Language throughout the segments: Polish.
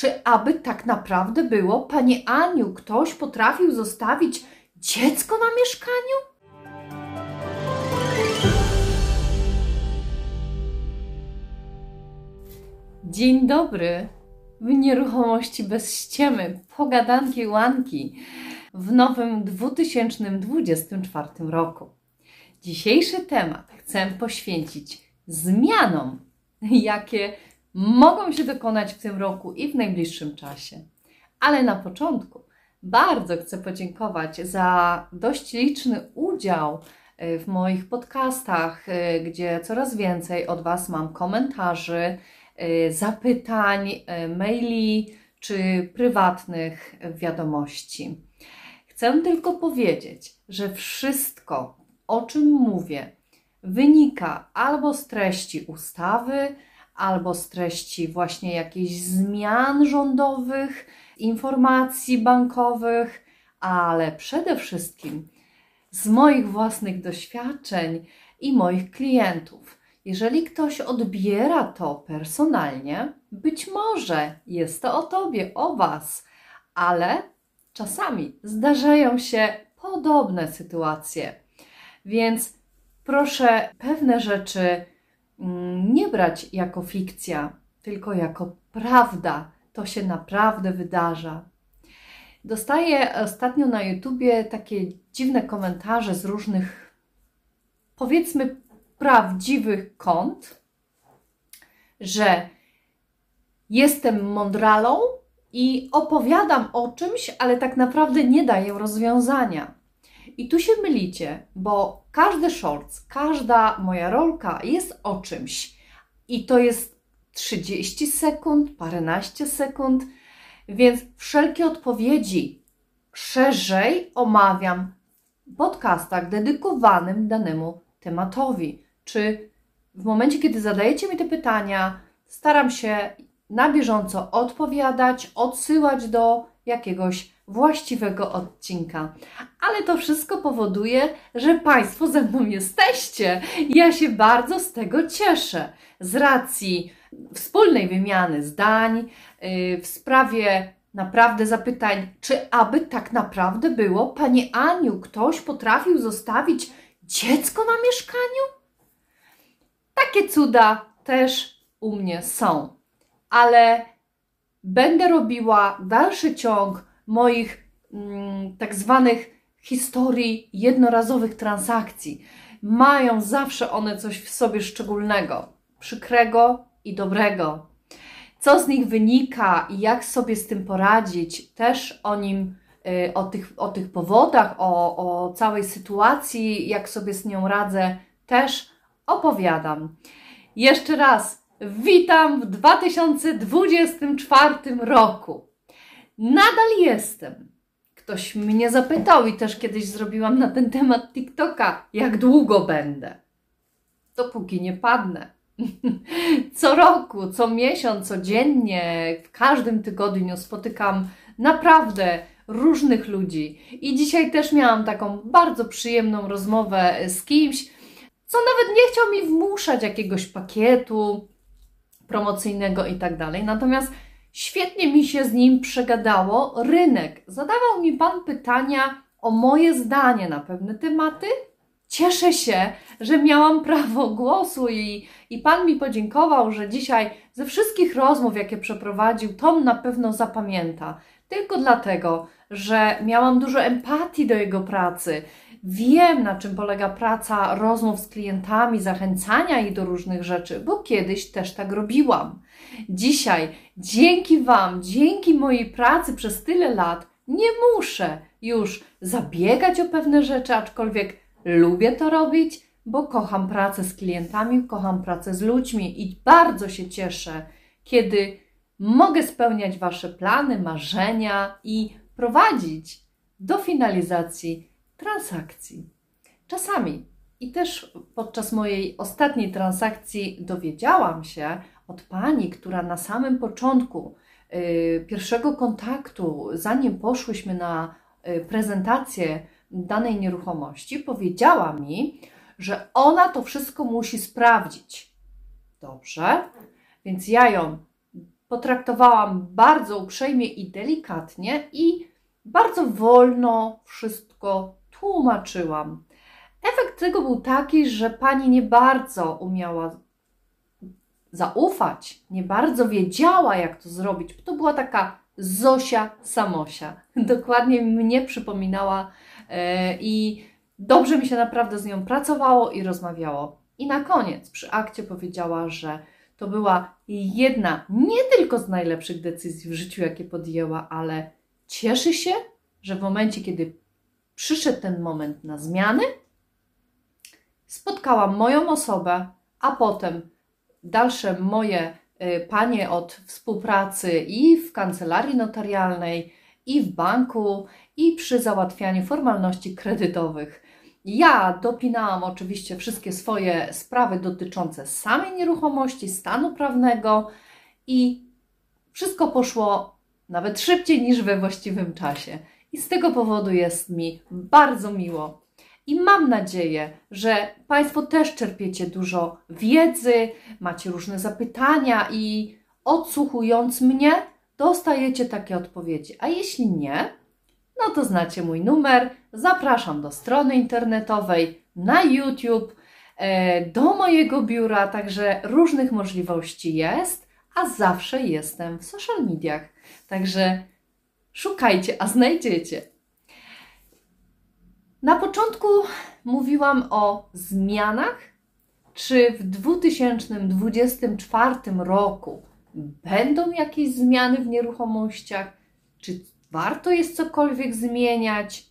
czy aby tak naprawdę było, Pani Aniu, ktoś potrafił zostawić dziecko na mieszkaniu? Dzień dobry w nieruchomości bez ściemy, pogadanki łanki w nowym 2024 roku. Dzisiejszy temat chcę poświęcić zmianom, jakie mogą się dokonać w tym roku i w najbliższym czasie. Ale na początku bardzo chcę podziękować za dość liczny udział e, w moich podcastach, e, gdzie coraz więcej od Was mam komentarzy, e, zapytań, maili czy prywatnych wiadomości. Chcę tylko powiedzieć, że wszystko, o czym mówię, wynika albo z treści ustawy, albo z treści właśnie jakichś zmian rządowych, informacji bankowych, ale przede wszystkim z moich własnych doświadczeń i moich klientów. Jeżeli ktoś odbiera to personalnie, być może jest to o tobie, o was, ale czasami zdarzają się podobne sytuacje. Więc proszę pewne rzeczy nie brać jako fikcja, tylko jako prawda. To się naprawdę wydarza. Dostaję ostatnio na YouTubie takie dziwne komentarze z różnych, powiedzmy, prawdziwych kont, że jestem mądralą i opowiadam o czymś, ale tak naprawdę nie daję rozwiązania. I tu się mylicie, bo każdy shorts, każda moja rolka jest o czymś. I to jest 30 sekund, paręnaście sekund, więc wszelkie odpowiedzi szerzej omawiam w podcastach dedykowanym danemu tematowi. Czy w momencie, kiedy zadajecie mi te pytania, staram się na bieżąco odpowiadać, odsyłać do jakiegoś właściwego odcinka. Ale to wszystko powoduje, że Państwo ze mną jesteście. Ja się bardzo z tego cieszę. Z racji wspólnej wymiany zdań yy, w sprawie naprawdę zapytań, czy aby tak naprawdę było, Pani Aniu, ktoś potrafił zostawić dziecko na mieszkaniu? Takie cuda też u mnie są ale będę robiła dalszy ciąg moich mm, tak zwanych historii jednorazowych transakcji. Mają zawsze one coś w sobie szczególnego, przykrego i dobrego. Co z nich wynika i jak sobie z tym poradzić, też o nim, y, o tych, o tych powodach, o, o całej sytuacji, jak sobie z nią radzę, też opowiadam. Jeszcze raz Witam w 2024 roku. Nadal jestem. Ktoś mnie zapytał i też kiedyś zrobiłam na ten temat TikToka, jak długo będę. Dopóki nie padnę. Co roku, co miesiąc, codziennie, w każdym tygodniu spotykam naprawdę różnych ludzi. I dzisiaj też miałam taką bardzo przyjemną rozmowę z kimś, co nawet nie chciał mi wmuszać jakiegoś pakietu, promocyjnego i tak dalej. Natomiast świetnie mi się z nim przegadało rynek. Zadawał mi Pan pytania o moje zdanie na pewne tematy. Cieszę się, że miałam prawo głosu i, i Pan mi podziękował, że dzisiaj ze wszystkich rozmów, jakie przeprowadził, Tom na pewno zapamięta. Tylko dlatego, że miałam dużo empatii do jego pracy, Wiem, na czym polega praca rozmów z klientami, zachęcania ich do różnych rzeczy, bo kiedyś też tak robiłam. Dzisiaj, dzięki Wam, dzięki mojej pracy przez tyle lat, nie muszę już zabiegać o pewne rzeczy, aczkolwiek lubię to robić, bo kocham pracę z klientami, kocham pracę z ludźmi i bardzo się cieszę, kiedy mogę spełniać Wasze plany, marzenia i prowadzić do finalizacji transakcji. Czasami i też podczas mojej ostatniej transakcji dowiedziałam się od pani, która na samym początku y, pierwszego kontaktu, zanim poszłyśmy na y, prezentację danej nieruchomości, powiedziała mi, że ona to wszystko musi sprawdzić. Dobrze, więc ja ją potraktowałam bardzo uprzejmie i delikatnie i bardzo wolno wszystko tłumaczyłam. Efekt tego był taki, że pani nie bardzo umiała zaufać, nie bardzo wiedziała, jak to zrobić. To była taka Zosia Samosia. Dokładnie mnie przypominała yy, i dobrze mi się naprawdę z nią pracowało i rozmawiało. I na koniec przy akcie powiedziała, że to była jedna nie tylko z najlepszych decyzji w życiu, jakie podjęła, ale cieszy się, że w momencie, kiedy przyszedł ten moment na zmiany, spotkałam moją osobę, a potem dalsze moje y, panie od współpracy i w kancelarii notarialnej, i w banku, i przy załatwianiu formalności kredytowych. Ja dopinałam oczywiście wszystkie swoje sprawy dotyczące samej nieruchomości, stanu prawnego i wszystko poszło nawet szybciej niż we właściwym czasie. I z tego powodu jest mi bardzo miło. I mam nadzieję, że Państwo też czerpiecie dużo wiedzy, macie różne zapytania i odsłuchując mnie, dostajecie takie odpowiedzi. A jeśli nie, no to znacie mój numer. Zapraszam do strony internetowej, na YouTube, e, do mojego biura, także różnych możliwości jest, a zawsze jestem w social mediach. Także szukajcie, a znajdziecie. Na początku mówiłam o zmianach, czy w 2024 roku będą jakieś zmiany w nieruchomościach, czy warto jest cokolwiek zmieniać.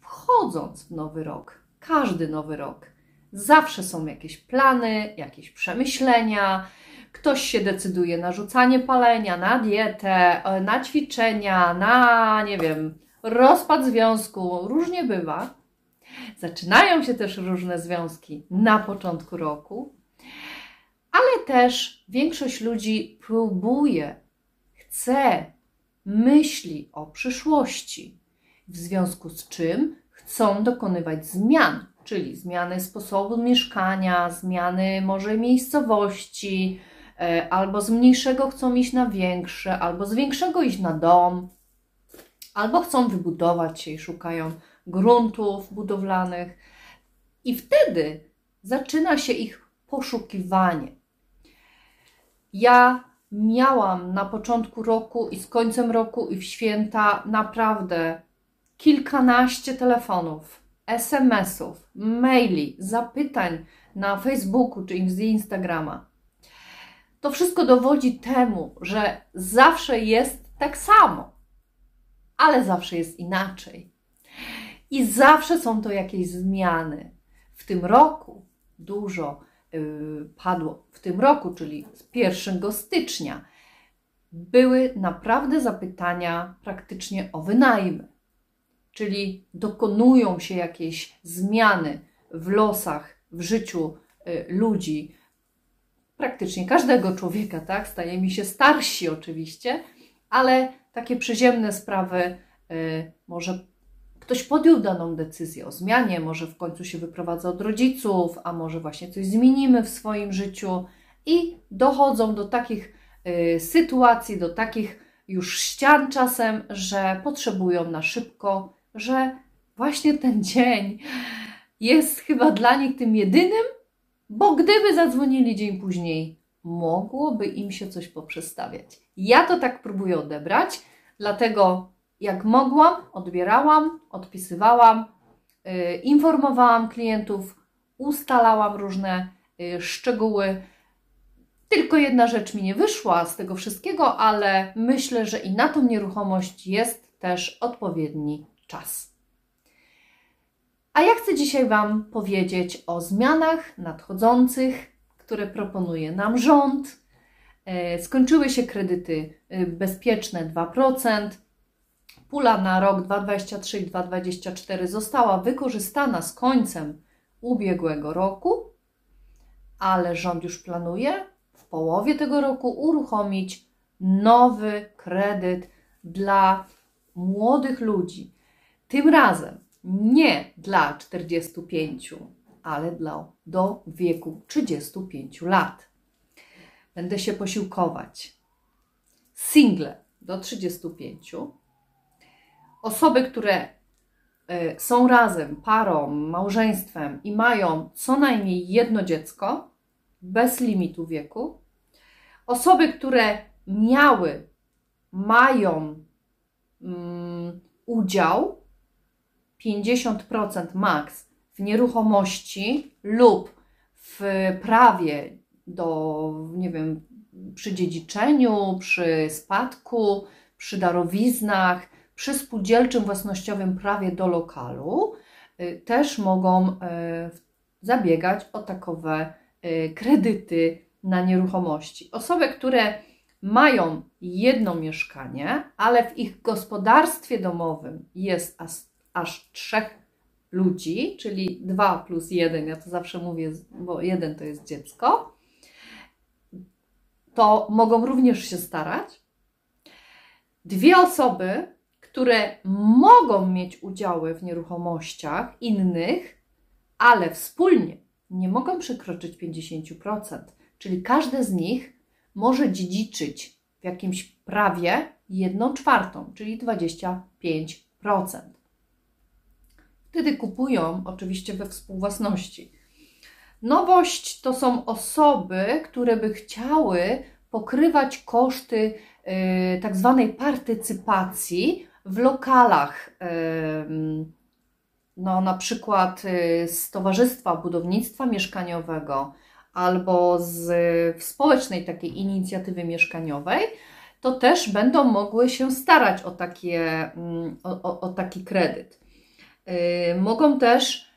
Wchodząc w nowy rok, każdy nowy rok, zawsze są jakieś plany, jakieś przemyślenia. Ktoś się decyduje na rzucanie palenia, na dietę, na ćwiczenia, na nie wiem, rozpad związku. Różnie bywa. Zaczynają się też różne związki na początku roku, ale też większość ludzi próbuje, chce myśli o przyszłości, w związku z czym chcą dokonywać zmian, czyli zmiany sposobu mieszkania, zmiany może miejscowości, e, albo z mniejszego chcą iść na większe, albo z większego iść na dom, albo chcą wybudować się i szukają gruntów budowlanych. I wtedy zaczyna się ich poszukiwanie. Ja miałam na początku roku i z końcem roku i w święta naprawdę kilkanaście telefonów, SMS-ów, maili, zapytań na Facebooku czy z Instagrama. To wszystko dowodzi temu, że zawsze jest tak samo, ale zawsze jest inaczej. I zawsze są to jakieś zmiany. W tym roku dużo Y, padło w tym roku, czyli z 1 stycznia, były naprawdę zapytania praktycznie o wynajmy. Czyli dokonują się jakieś zmiany w losach, w życiu y, ludzi, praktycznie każdego człowieka, tak? Stajemy się starsi oczywiście, ale takie przyziemne sprawy y, może ktoś podjął daną decyzję o zmianie, może w końcu się wyprowadza od rodziców, a może właśnie coś zmienimy w swoim życiu i dochodzą do takich y, sytuacji, do takich już ścian czasem, że potrzebują na szybko, że właśnie ten dzień jest chyba dla nich tym jedynym, bo gdyby zadzwonili dzień później, mogłoby im się coś poprzestawiać. Ja to tak próbuję odebrać, dlatego jak mogłam, odbierałam, odpisywałam, yy, informowałam klientów, ustalałam różne yy, szczegóły. Tylko jedna rzecz mi nie wyszła z tego wszystkiego, ale myślę, że i na tą nieruchomość jest też odpowiedni czas. A ja chcę dzisiaj Wam powiedzieć o zmianach nadchodzących, które proponuje nam rząd. Yy, skończyły się kredyty yy, bezpieczne 2%. Pula na rok 2023 i 2024 została wykorzystana z końcem ubiegłego roku, ale rząd już planuje w połowie tego roku uruchomić nowy kredyt dla młodych ludzi. Tym razem nie dla 45, ale dla, do wieku 35 lat. będę się posiłkować. Single do 35. Osoby, które y, są razem, parą, małżeństwem i mają co najmniej jedno dziecko, bez limitu wieku. Osoby, które miały, mają um, udział 50% maks w nieruchomości lub w prawie do, nie wiem, przy dziedziczeniu, przy spadku, przy darowiznach, przy spółdzielczym własnościowym prawie do lokalu, y, też mogą y, zabiegać o takowe y, kredyty na nieruchomości. Osoby, które mają jedno mieszkanie, ale w ich gospodarstwie domowym jest aż, trzech ludzi, czyli dwa plus jeden, ja to zawsze mówię, bo jeden to jest dziecko, to mogą również się starać. Dwie osoby, które mogą mieć udziały w nieruchomościach innych, ale wspólnie nie mogą przekroczyć 50%, czyli każde z nich może dziedziczyć w jakimś prawie 1 czwartą, czyli 25%. Wtedy kupują oczywiście we współwłasności. Nowość to są osoby, które by chciały pokrywać koszty y, tak zwanej partycypacji w lokalach, y, no, na przykład y, z Towarzystwa Budownictwa Mieszkaniowego albo z społecznej takiej inicjatywy mieszkaniowej, to też będą mogły się starać o, takie, mm, o, o, o taki kredyt. Mogą też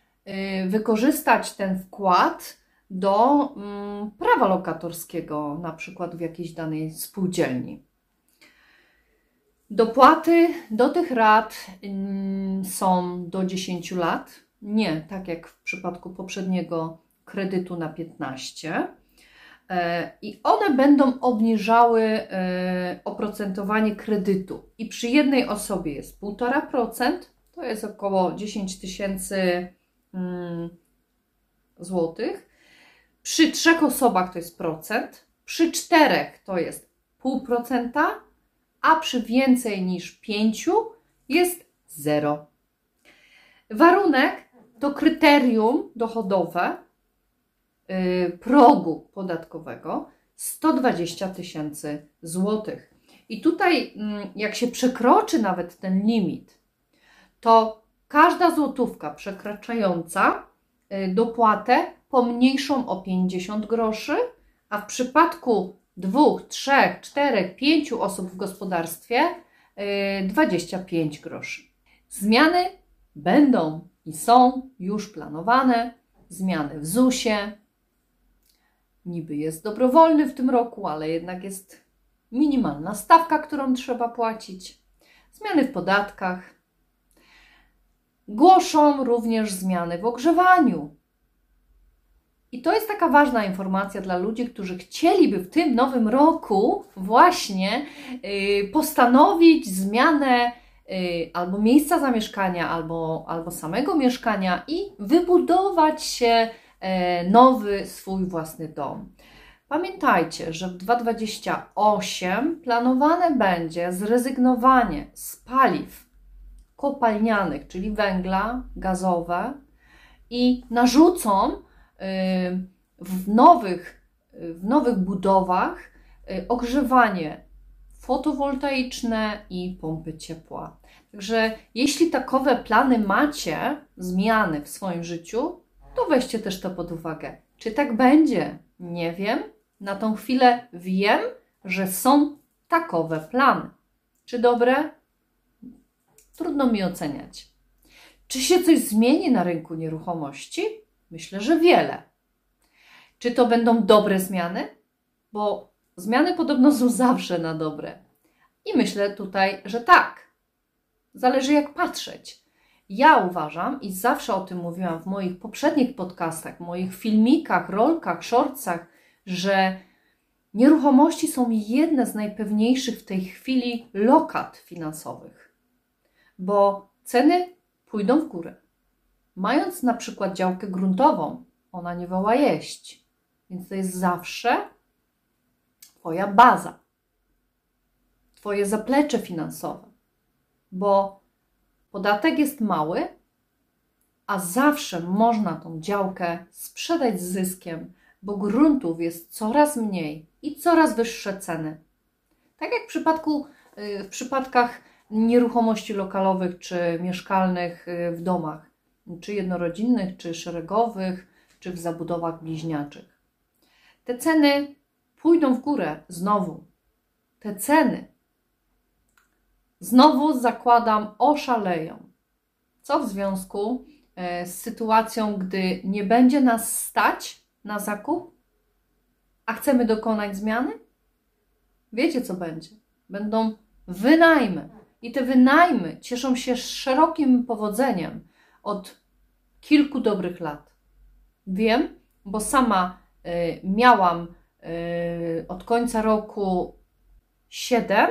wykorzystać ten wkład do mm, prawa lokatorskiego, na przykład w jakiejś danej spółdzielni. Dopłaty do tych rat mm, są do 10 lat, nie tak jak w przypadku poprzedniego kredytu na 15. E, I one będą obniżały e, oprocentowanie kredytu. I przy jednej osobie jest 1,5%, to jest około 10 tysięcy mm, złotych, przy trzech osobach to jest procent, przy czterech to jest pół procenta, a przy więcej niż pięciu jest zero. Warunek to kryterium dochodowe yy, progu podatkowego 120 tysięcy złotych. I tutaj, yy, jak się przekroczy nawet ten limit, to każda złotówka przekraczająca yy, dopłatę pomniejszą o 50 groszy, a w przypadku dwóch, trzech, czterech, pięciu osób w gospodarstwie 25 y, groszy. Zmiany będą i są już planowane. Zmiany w ZUS-ie. Niby jest dobrowolny w tym roku, ale jednak jest minimalna stawka, którą trzeba płacić. Zmiany w podatkach. Głoszą również zmiany w ogrzewaniu. I to jest taka ważna informacja dla ludzi, którzy chcieliby w tym nowym roku właśnie yy, postanowić zmianę yy, albo miejsca zamieszkania, albo, albo samego mieszkania i wybudować się yy, nowy swój własny dom. Pamiętajcie, że w 2028 planowane będzie zrezygnowanie z paliw kopalnianych, czyli węgla, gazowe i narzucą w nowych, w nowych budowach y, ogrzewanie fotowoltaiczne i pompy ciepła. Także jeśli takowe plany macie, zmiany w swoim życiu, to weźcie też to pod uwagę. Czy tak będzie? Nie wiem. Na tą chwilę wiem, że są takowe plany. Czy dobre? Trudno mi oceniać. Czy się coś zmieni na rynku nieruchomości? Myślę, że wiele. Czy to będą dobre zmiany? Bo zmiany podobno są zawsze na dobre. I myślę tutaj, że tak. Zależy jak patrzeć. Ja uważam i zawsze o tym mówiłam w moich poprzednich podcastach, moich filmikach, rolkach, shortsach, że nieruchomości są jedne z najpewniejszych w tej chwili lokat finansowych, bo ceny pójdą w górę. Mając na przykład działkę gruntową, ona nie woła jeść. Więc to jest zawsze Twoja baza, Twoje zaplecze finansowe, bo podatek jest mały, a zawsze można tą działkę sprzedać z zyskiem, bo gruntów jest coraz mniej i coraz wyższe ceny. Tak jak w, przypadku, y, w przypadkach nieruchomości lokalowych czy mieszkalnych y, w domach, czy jednorodzinnych, czy szeregowych, czy w zabudowach bliźniaczych. Te ceny pójdą w górę znowu. Te ceny znowu zakładam oszaleją. Co w związku e, z sytuacją, gdy nie będzie nas stać na zakup, a chcemy dokonać zmiany? Wiecie, co będzie? Będą wynajmy. I te wynajmy cieszą się szerokim powodzeniem od kilku dobrych lat. Wiem, bo sama y, miałam y, od końca roku siedem,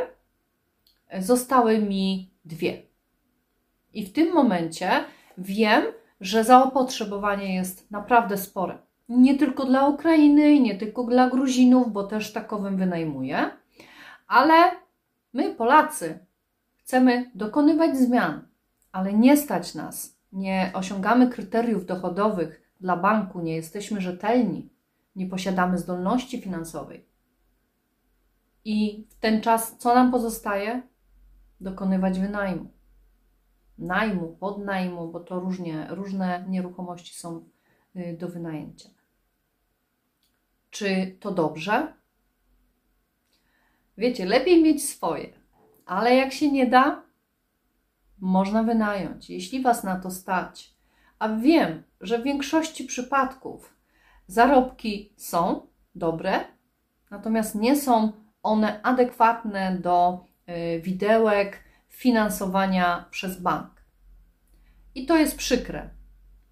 zostały mi dwie. I w tym momencie wiem, że zaopotrzebowanie jest naprawdę spore. Nie tylko dla Ukrainy, nie tylko dla Gruzinów, bo też takowym wynajmuję, ale my, Polacy, chcemy dokonywać zmian, ale nie stać nas. Nie osiągamy kryteriów dochodowych dla banku, nie jesteśmy rzetelni, nie posiadamy zdolności finansowej. I w ten czas co nam pozostaje? Dokonywać wynajmu. Najmu, podnajmu, bo to różnie, różne nieruchomości są y, do wynajęcia. Czy to dobrze? Wiecie, lepiej mieć swoje, ale jak się nie da, można wynająć, jeśli Was na to stać. A wiem, że w większości przypadków zarobki są dobre, natomiast nie są one adekwatne do y, widełek finansowania przez bank. I to jest przykre.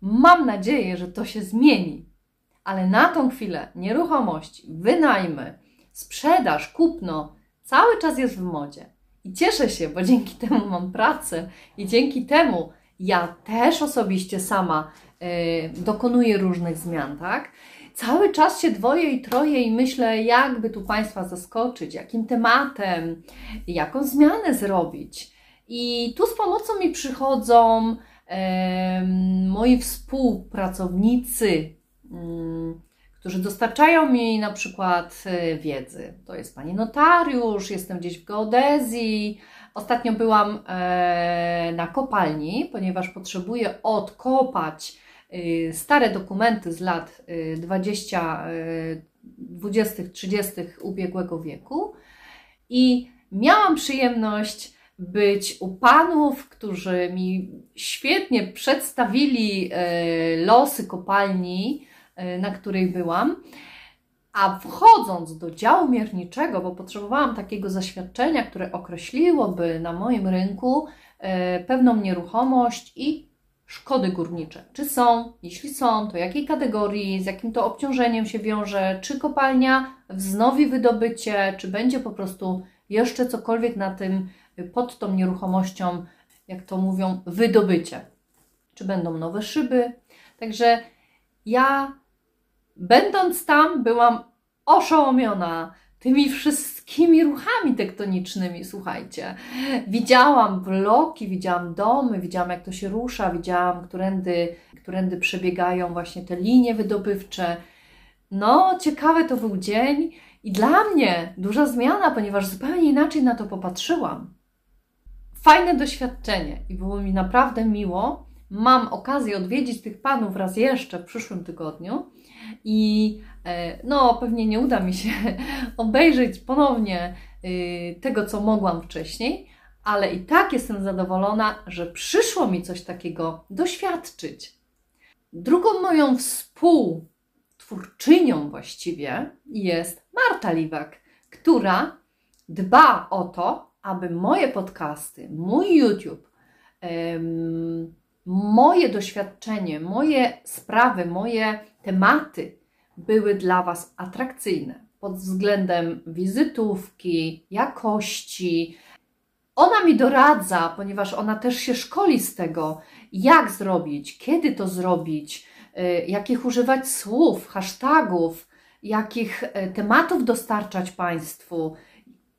Mam nadzieję, że to się zmieni, ale na tą chwilę nieruchomości, wynajmy, sprzedaż, kupno cały czas jest w modzie. I cieszę się, bo dzięki temu mam pracę i dzięki temu ja też osobiście sama y, dokonuję różnych zmian, tak? Cały czas się dwoję i troję i myślę, jakby tu Państwa zaskoczyć, jakim tematem, jaką zmianę zrobić. I tu z pomocą mi przychodzą y, moi współpracownicy, y, którzy dostarczają mi na przykład e, wiedzy. To jest pani notariusz, jestem gdzieś w geodezji. Ostatnio byłam e, na kopalni, ponieważ potrzebuję odkopać e, stare dokumenty z lat 20, 20, 30 ubiegłego wieku i miałam przyjemność być u panów, którzy mi świetnie przedstawili losy kopalni Y, na której byłam. A wchodząc do działu mierniczego, bo potrzebowałam takiego zaświadczenia, które określiłoby na moim rynku y, pewną nieruchomość i szkody górnicze. Czy są? Jeśli są, to jakiej kategorii, z jakim to obciążeniem się wiąże, czy kopalnia wznowi wydobycie, czy będzie po prostu jeszcze cokolwiek na tym, y, pod tą nieruchomością, jak to mówią, wydobycie. Czy będą nowe szyby. Także ja Będąc tam, byłam oszołomiona tymi wszystkimi ruchami tektonicznymi, słuchajcie. Widziałam bloki, widziałam domy, widziałam jak to się rusza, widziałam, którędy, którędy przebiegają właśnie te linie wydobywcze. No, ciekawy to był dzień i dla mnie duża zmiana, ponieważ zupełnie inaczej na to popatrzyłam. Fajne doświadczenie i było mi naprawdę miło. Mam okazję odwiedzić tych panów raz jeszcze w przyszłym tygodniu i e, no, pewnie nie uda mi się obejrzeć ponownie y, tego, co mogłam wcześniej, ale i tak jestem zadowolona, że przyszło mi coś takiego doświadczyć. Drugą moją współtwórczynią właściwie jest Marta Liwak, która dba o to, aby moje podcasty, mój YouTube, moje doświadczenie, moje sprawy, moje tematy były dla Was atrakcyjne pod względem wizytówki, jakości. Ona mi doradza, ponieważ ona też się szkoli z tego, jak zrobić, kiedy to zrobić, y, jakich używać słów, hashtagów, jakich e, tematów dostarczać Państwu,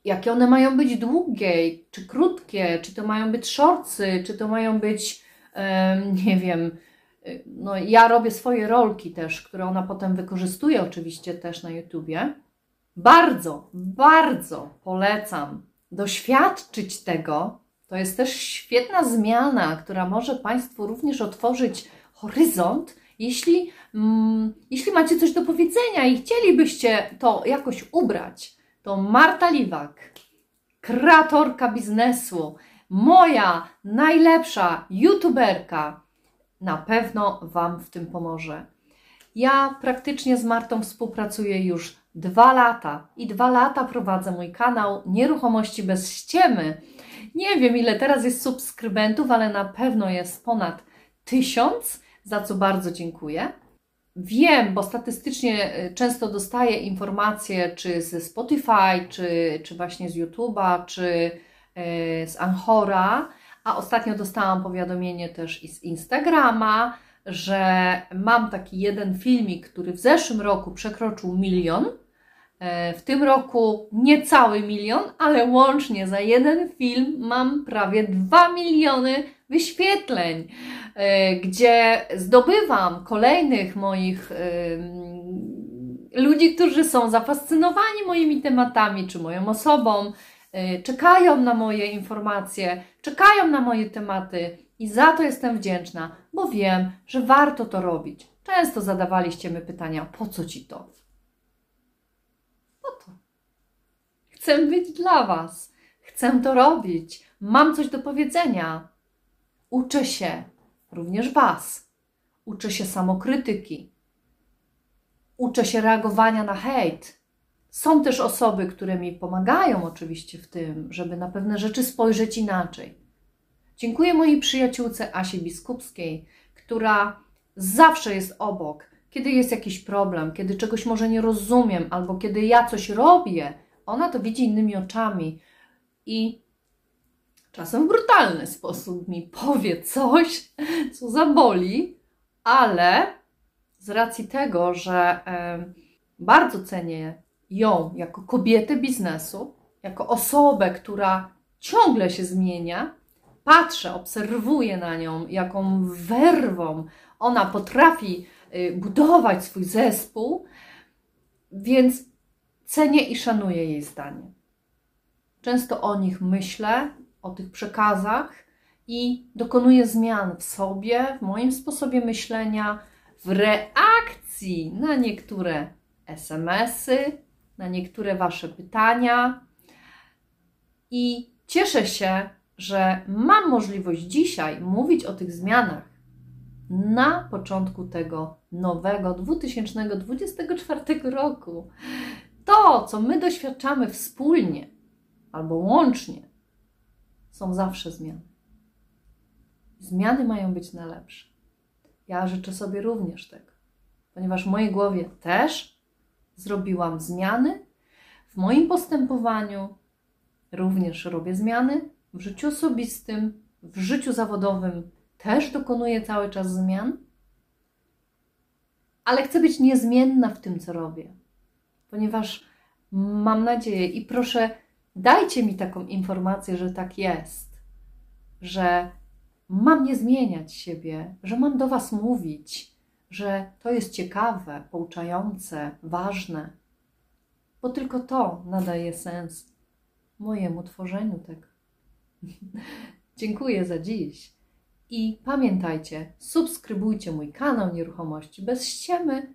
jakie one mają być długie, czy krótkie, czy to mają być shortsy, czy to mają być, nie wiem, e, no ja robię swoje rolki też, które ona potem wykorzystuje oczywiście też na YouTubie. Bardzo, bardzo polecam doświadczyć tego. To jest też świetna zmiana, która może Państwu również otworzyć horyzont, jeśli, mm, jeśli macie coś do powiedzenia i chcielibyście to jakoś ubrać. To Marta Liwak, kreatorka biznesu, moja najlepsza youtuberka, na pewno Wam w tym pomoże. Ja praktycznie z Martą współpracuję już dwa lata i dwa lata prowadzę mój kanał Nieruchomości bez ściemy. Nie wiem, ile teraz jest subskrybentów, ale na pewno jest ponad tysiąc, za co bardzo dziękuję. Wiem, bo statystycznie y, często dostaję informacje, czy ze Spotify, czy, czy właśnie z YouTube'a, czy z Anchora, a ostatnio dostałam powiadomienie też i z Instagrama, że mam taki jeden filmik, który w zeszłym roku przekroczył milion. E, w tym roku niecały milion, ale łącznie za jeden film mam prawie 2 miliony wyświetleń, e, gdzie zdobywam kolejnych moich ludzi, którzy są zafascynowani moimi tematami czy moją osobą, czekają na moje informacje, czekają na moje tematy i za to jestem wdzięczna, bo wiem, że warto to robić. Często zadawaliście mi pytania, po co ci to? Chcę być dla Was. Chcę to robić. Mam coś do powiedzenia. Uczę się, również Was. Uczę się samokrytyki. Uczę się reagowania na hejt. Są też osoby, które mi pomagają oczywiście w tym, żeby na pewne rzeczy spojrzeć inaczej. Dziękuję mojej przyjaciółce Asi Biskupskiej, która zawsze jest obok, kiedy jest jakiś problem, kiedy czegoś może nie rozumiem, albo kiedy ja coś robię, ona to widzi innymi oczami i czasem w brutalny sposób mi powie coś, co zaboli, ale z racji tego, że bardzo cenię ją jako kobietę biznesu, jako osobę, która ciągle się zmienia, patrzę, obserwuję na nią, jaką werwą ona potrafi y, budować swój zespół, więc Cenię i szanuję jej zdanie. Często o nich myślę, o tych przekazach i dokonuję zmian w sobie, w moim sposobie myślenia, w reakcji na niektóre SMS-y, na niektóre Wasze pytania. I cieszę się, że mam możliwość dzisiaj mówić o tych zmianach na początku tego nowego 2024 roku to, co my doświadczamy wspólnie albo łącznie, są zawsze zmiany. Zmiany mają być na lepsze. Ja życzę sobie również tego, ponieważ w mojej głowie też zrobiłam zmiany, w moim postępowaniu również robię zmiany, w życiu osobistym, w życiu zawodowym też dokonuję cały czas zmian, ale chcę być niezmienna w tym, co robię ponieważ mam nadzieję i proszę, dajcie mi taką informację, że tak jest, że mam nie zmieniać siebie, że mam do Was mówić, że to jest ciekawe, pouczające, ważne, bo tylko to nadaje sens mojemu tworzeniu tego. Dziękuję za dziś. I pamiętajcie, subskrybujcie mój kanał Nieruchomości bez ściemy.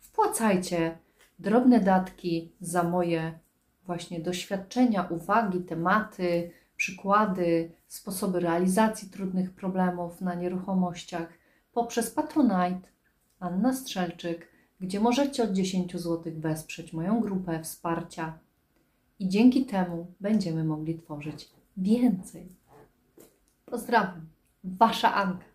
Wpłacajcie drobne datki za moje właśnie doświadczenia, uwagi, tematy, przykłady, sposoby realizacji trudnych problemów na nieruchomościach poprzez Patronite Anna Strzelczyk, gdzie możecie od 10 zł wesprzeć moją grupę wsparcia i dzięki temu będziemy mogli tworzyć więcej. Pozdrawiam, Wasza Anka.